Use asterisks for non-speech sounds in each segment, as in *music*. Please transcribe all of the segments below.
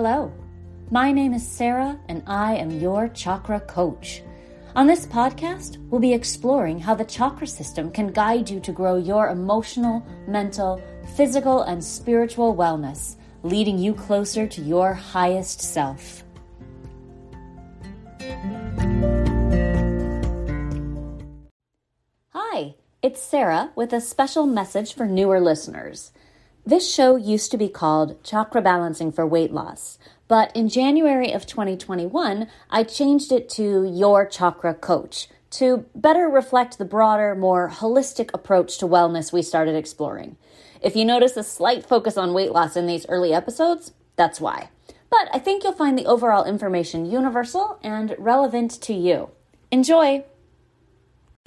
Hello, my name is Sarah, and I am your chakra coach. On this podcast, we'll be exploring how the chakra system can guide you to grow your emotional, mental, physical, and spiritual wellness, leading you closer to your highest self. Hi, it's Sarah with a special message for newer listeners. This show used to be called Chakra Balancing for Weight Loss, but in January of 2021, I changed it to Your Chakra Coach to better reflect the broader, more holistic approach to wellness we started exploring. If you notice a slight focus on weight loss in these early episodes, that's why. But I think you'll find the overall information universal and relevant to you. Enjoy!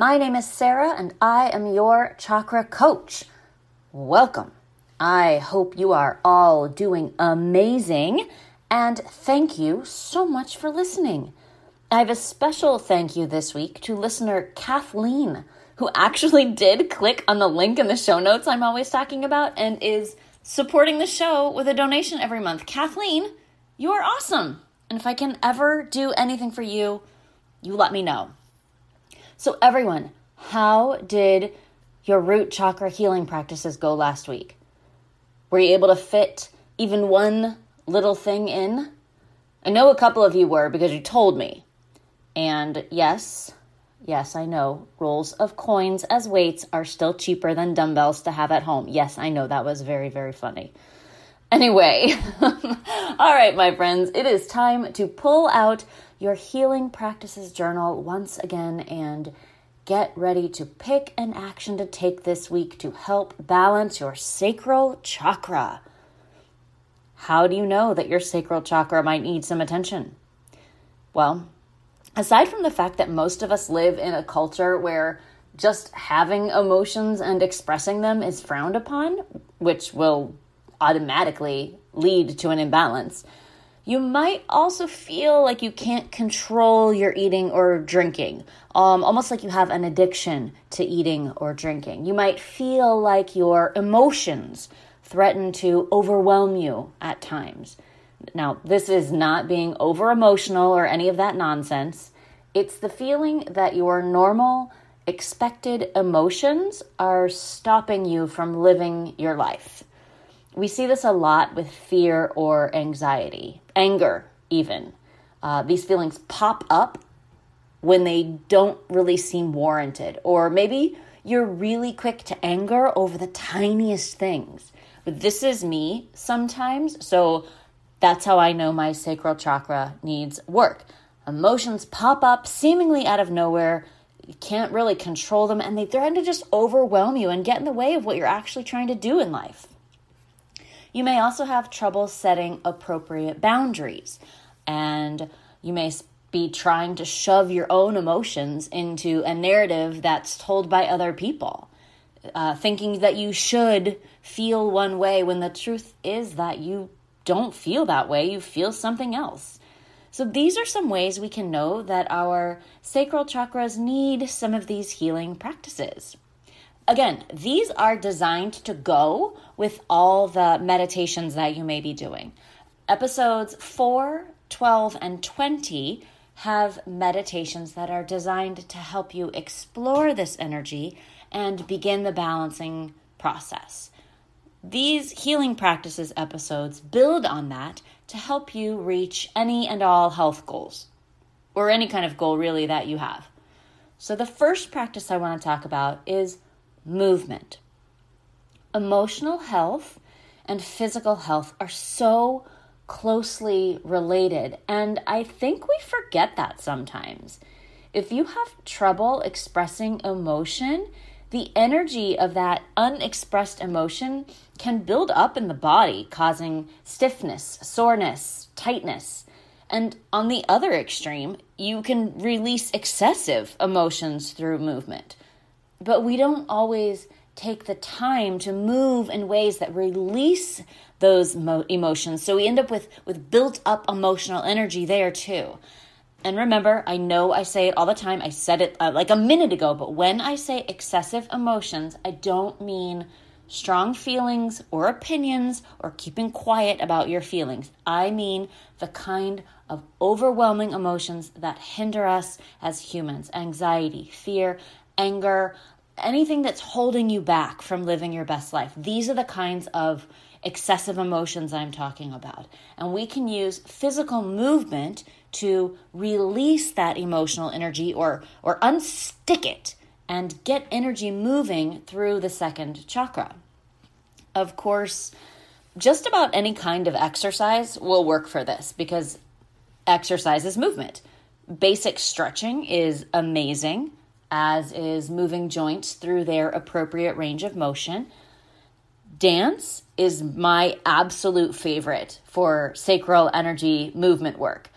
My name is Sarah, and I am your chakra coach. Welcome. I hope you are all doing amazing, and thank you so much for listening. I have a special thank you this week to listener Kathleen, who actually *laughs* did click on the link in the show notes I'm always talking about and is supporting the show with a donation every month. Kathleen, you are awesome. And if I can ever do anything for you, you let me know. So, everyone, how did your root chakra healing practices go last week? Were you able to fit even one little thing in? I know a couple of you were because you told me. And yes, yes, I know rolls of coins as weights are still cheaper than dumbbells to have at home. Yes, I know that was very, very funny. Anyway, *laughs* all right, my friends, it is time to pull out your healing practices journal once again and get ready to pick an action to take this week to help balance your sacral chakra. How do you know that your sacral chakra might need some attention? Well, aside from the fact that most of us live in a culture where just having emotions and expressing them is frowned upon, which will automatically lead to an imbalance. You might also feel like you can't control your eating or drinking, um, almost like you have an addiction to eating or drinking. You might feel like your emotions threaten to overwhelm you at times. Now, this is not being over emotional or any of that nonsense. It's the feeling that your normal, expected emotions are stopping you from living your life. We see this a lot with fear or anxiety, anger, even. Uh, these feelings pop up when they don't really seem warranted, or maybe you're really quick to anger over the tiniest things. But this is me sometimes, so that's how I know my sacral chakra needs work. Emotions pop up seemingly out of nowhere. You can't really control them, and they threaten to just overwhelm you and get in the way of what you're actually trying to do in life. You may also have trouble setting appropriate boundaries, and you may be trying to shove your own emotions into a narrative that's told by other people, uh, thinking that you should feel one way when the truth is that you don't feel that way, you feel something else. So, these are some ways we can know that our sacral chakras need some of these healing practices. Again, these are designed to go with all the meditations that you may be doing. Episodes 4, 12, and 20 have meditations that are designed to help you explore this energy and begin the balancing process. These healing practices episodes build on that to help you reach any and all health goals, or any kind of goal really that you have. So, the first practice I want to talk about is movement. Emotional health and physical health are so closely related, and I think we forget that sometimes. If you have trouble expressing emotion, the energy of that unexpressed emotion can build up in the body, causing stiffness, soreness, tightness. And on the other extreme, you can release excessive emotions through movement. But we don't always take the time to move in ways that release those mo- emotions. So we end up with, with built up emotional energy there too. And remember, I know I say it all the time. I said it uh, like a minute ago, but when I say excessive emotions, I don't mean strong feelings or opinions or keeping quiet about your feelings. I mean the kind of overwhelming emotions that hinder us as humans anxiety, fear, anger, anything that's holding you back from living your best life. These are the kinds of excessive emotions I'm talking about. And we can use physical movement to release that emotional energy or or unstick it and get energy moving through the second chakra. Of course, just about any kind of exercise will work for this because exercise is movement. Basic stretching is amazing, as is moving joints through their appropriate range of motion. Dance is my absolute favorite for sacral energy movement work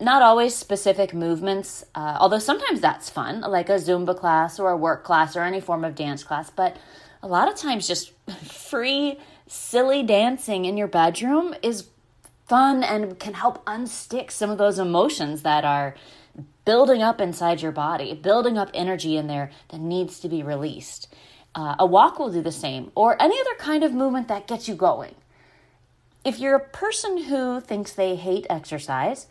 not always specific movements, uh, although sometimes that's fun, like a Zumba class or a work class or any form of dance class. But a lot of times, just *laughs* free, silly dancing in your bedroom is fun and can help unstick some of those emotions that are building up inside your body, building up energy in there that needs to be released. Uh, a walk will do the same, or any other kind of movement that gets you going. If you're a person who thinks they hate exercise,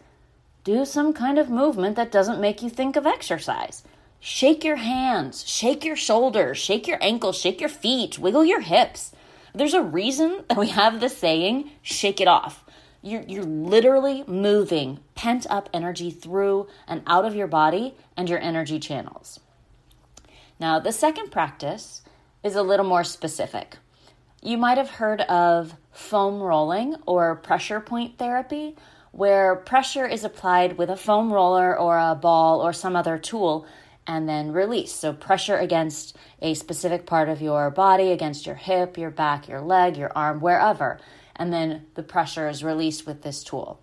do some kind of movement that doesn't make you think of exercise. Shake your hands, shake your shoulders, shake your ankles, shake your feet, wiggle your hips. There's a reason *laughs* that we have the saying, shake it off. You're, you're literally moving pent up energy through and out of your body and your energy channels. Now, the second practice is a little more specific. You might have heard of foam rolling or pressure point therapy, where pressure is applied with a foam roller or a ball or some other tool and then release. So, pressure against a specific part of your body, against your hip, your back, your leg, your arm, wherever. And then the pressure is released with this tool.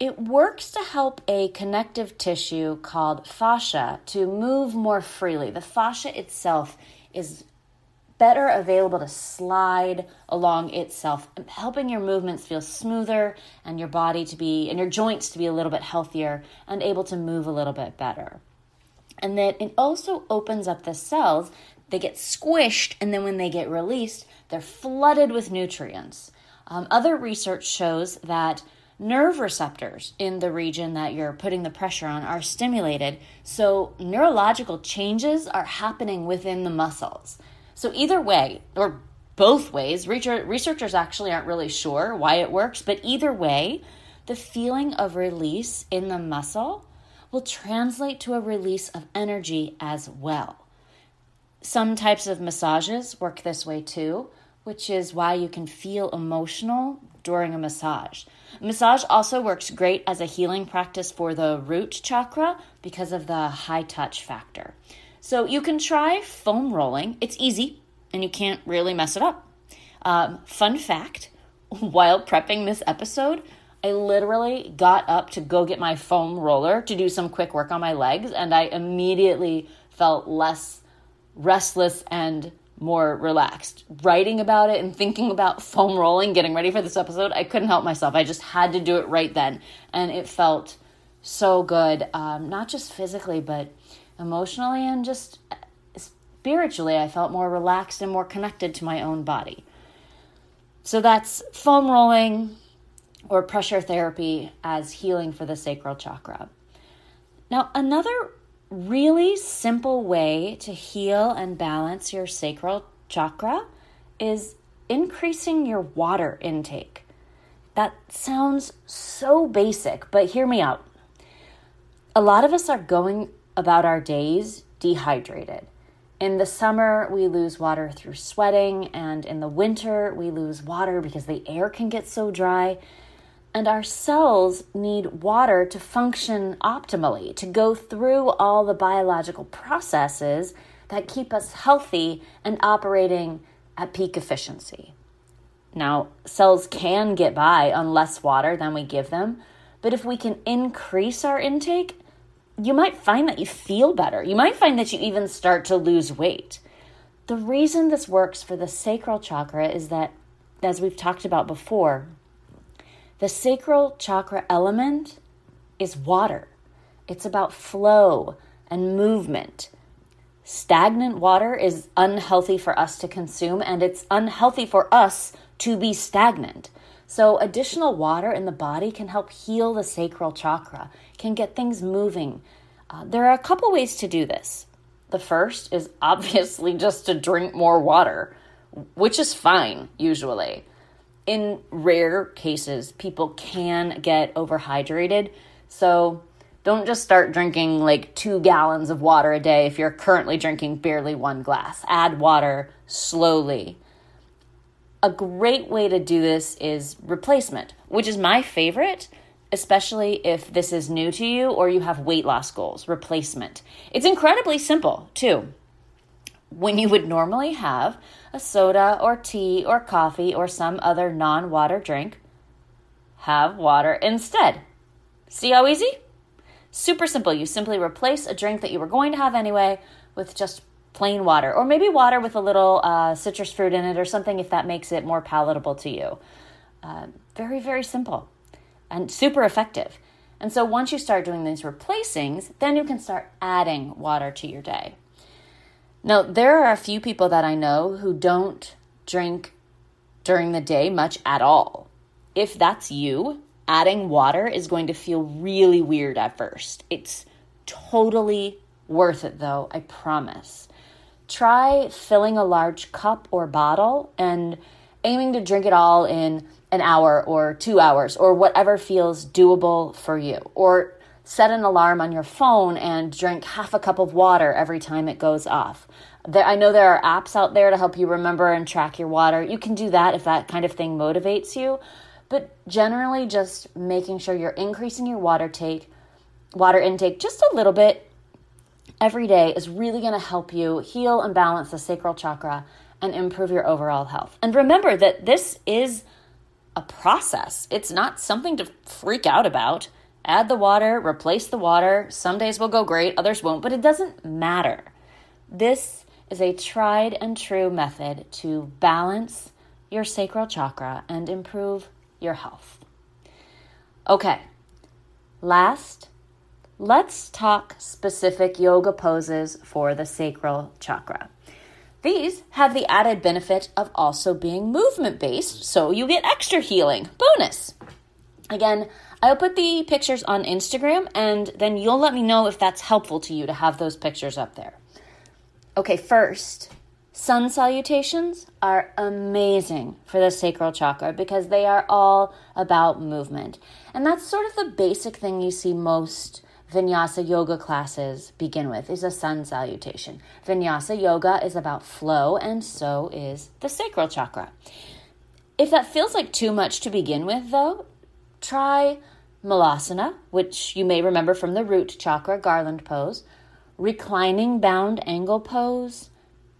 It works to help a connective tissue called fascia to move more freely. The fascia itself is better available to slide along itself, helping your movements feel smoother and your body to be, and your joints to be a little bit healthier and able to move a little bit better. And then it also opens up the cells. They get squished, and then when they get released, they're flooded with nutrients. Um, other research shows that nerve receptors in the region that you're putting the pressure on are stimulated, so neurological changes are happening within the muscles. So, either way, or both ways, researchers actually aren't really sure why it works, but either way, the feeling of release in the muscle will translate to a release of energy as well. Some types of massages work this way too, which is why you can feel emotional during a massage. Massage also works great as a healing practice for the root chakra because of the high touch factor. So you can try foam rolling. It's easy and you can't really mess it up. Um, fun fact *laughs* while prepping this episode, I literally got up to go get my foam roller to do some quick work on my legs, and I immediately felt less restless and more relaxed. Writing about it and thinking about *laughs* foam rolling, getting ready for this episode, I couldn't help myself. I just had to do it right then. And it felt so good, um, not just physically, but emotionally and just spiritually, I felt more relaxed and more connected to my own body. So that's foam rolling or pressure therapy as healing for the sacral chakra. Now, another really simple way to heal and balance your sacral chakra is increasing your water intake. That sounds so basic, but hear me out. A lot of us are going about our days dehydrated. In the summer, we lose water through sweating, and in the winter, we lose water because the air can get so dry. And our cells need water to function optimally, to go through all the biological processes that keep us healthy and operating at peak efficiency. Now, cells can get by on less water than we give them, but if we can increase our intake, you might find that you feel better. You might find that you even start to lose weight. The reason this works for the sacral chakra is that, as we've talked about before, the sacral chakra element is water. It's about flow and movement. Stagnant water is unhealthy for us to consume, and it's unhealthy for us to be stagnant. So, additional water in the body can help heal the sacral chakra, can get things moving. Uh, there are a couple ways to do this. The first is obviously just to drink more water, which is fine usually. In rare cases, people can get overhydrated. So, don't just start drinking like two gallons of water a day if you're currently drinking barely one glass. Add water slowly a great way to do this is replacement, which is my favorite, especially if this is new to you or you have weight loss goals. Replacement. It's incredibly simple, too. When you would normally have a soda or tea or coffee or some other non water drink, have water instead. See how easy? Super simple. You simply replace a drink that you were going to have anyway with just plain water, or maybe water with a little uh, citrus fruit in it or something if that makes it more palatable to you. Uh, very, very simple and super effective. And so once you start doing these replacings, then you can start adding water to your day. Now, there are a few people that I know who don't drink during the day much at all. If that's you, adding water is going to feel really weird at first. It's totally worth it, though, I promise try filling a large cup or bottle and aiming to drink it all in an hour or two hours or whatever feels doable for you. Or set an alarm on your phone and drink half a cup of water every time it goes off. I know there are apps out there to help you remember and track your water. You can do that if that kind of thing motivates you. But generally, just making sure you're increasing your water take, water intake just a little bit every day is really going to help you heal and balance the sacral chakra and improve your overall health. And remember that this is a process, it's not something to freak out about. Add the water, replace the water. Some days will go great, others won't, but it doesn't matter. This is a tried and true method to balance your sacral chakra and improve your health. Okay, last let's talk specific yoga poses for the sacral chakra. These have the added benefit of also being movement based, so you get extra healing. Bonus! Again, I'll put the pictures on Instagram and then you'll let me know if that's helpful to you to have those pictures up there. Okay, first, sun salutations are amazing for the sacral chakra because they are all about movement. And that's sort of the basic thing you see most vinyasa yoga classes begin with is a sun salutation. Vinyasa yoga is about flow, and so is the sacral chakra. If that feels like too much to begin with, though, try malasana, which you may remember from the root chakra garland pose, reclining bound angle pose,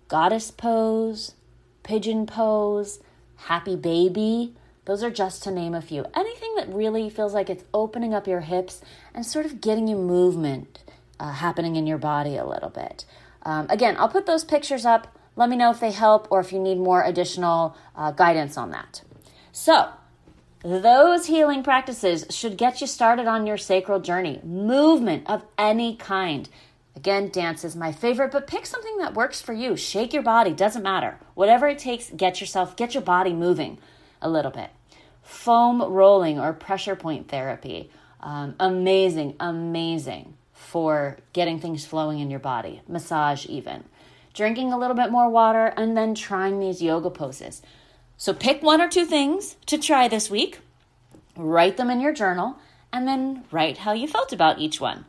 goddess pose, pigeon pose, happy baby those are just to name a few. Anything that really feels like it's opening up your hips and sort of getting you movement uh, happening in your body a little bit. Um, again, I'll put those pictures up. Let me know if they help or if you need more additional uh, guidance on that. So, those healing practices should get you started on your sacral journey. Movement of any kind. Again, dance is my favorite, but pick something that works for you. Shake your body, doesn't matter. Whatever it takes, get yourself, get your body moving a little bit. Foam rolling or pressure point therapy. Um, amazing, amazing for getting things flowing in your body. Massage, even. Drinking a little bit more water and then trying these yoga poses. So pick one or two things to try this week, write them in your journal, and then write how you felt about each one.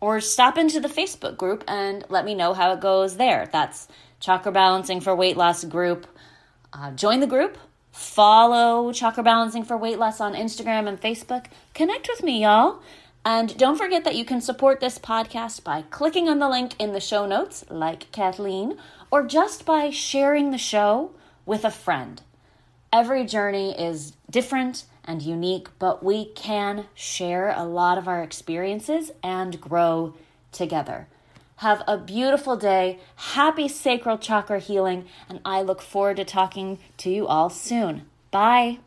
Or stop into the Facebook group and let me know how it goes there. That's Chakra Balancing for Weight Loss group. Uh, join the group, Follow Chakra Balancing for Weight Loss on Instagram and Facebook. Connect with me, y'all. And don't forget that you can support this podcast by clicking on the link in the show notes, like Kathleen, or just by sharing the show with a friend. Every journey is different and unique, but we can share a lot of our experiences and grow together. Have a beautiful day. Happy sacral chakra healing, and I look forward to talking to you all soon. Bye.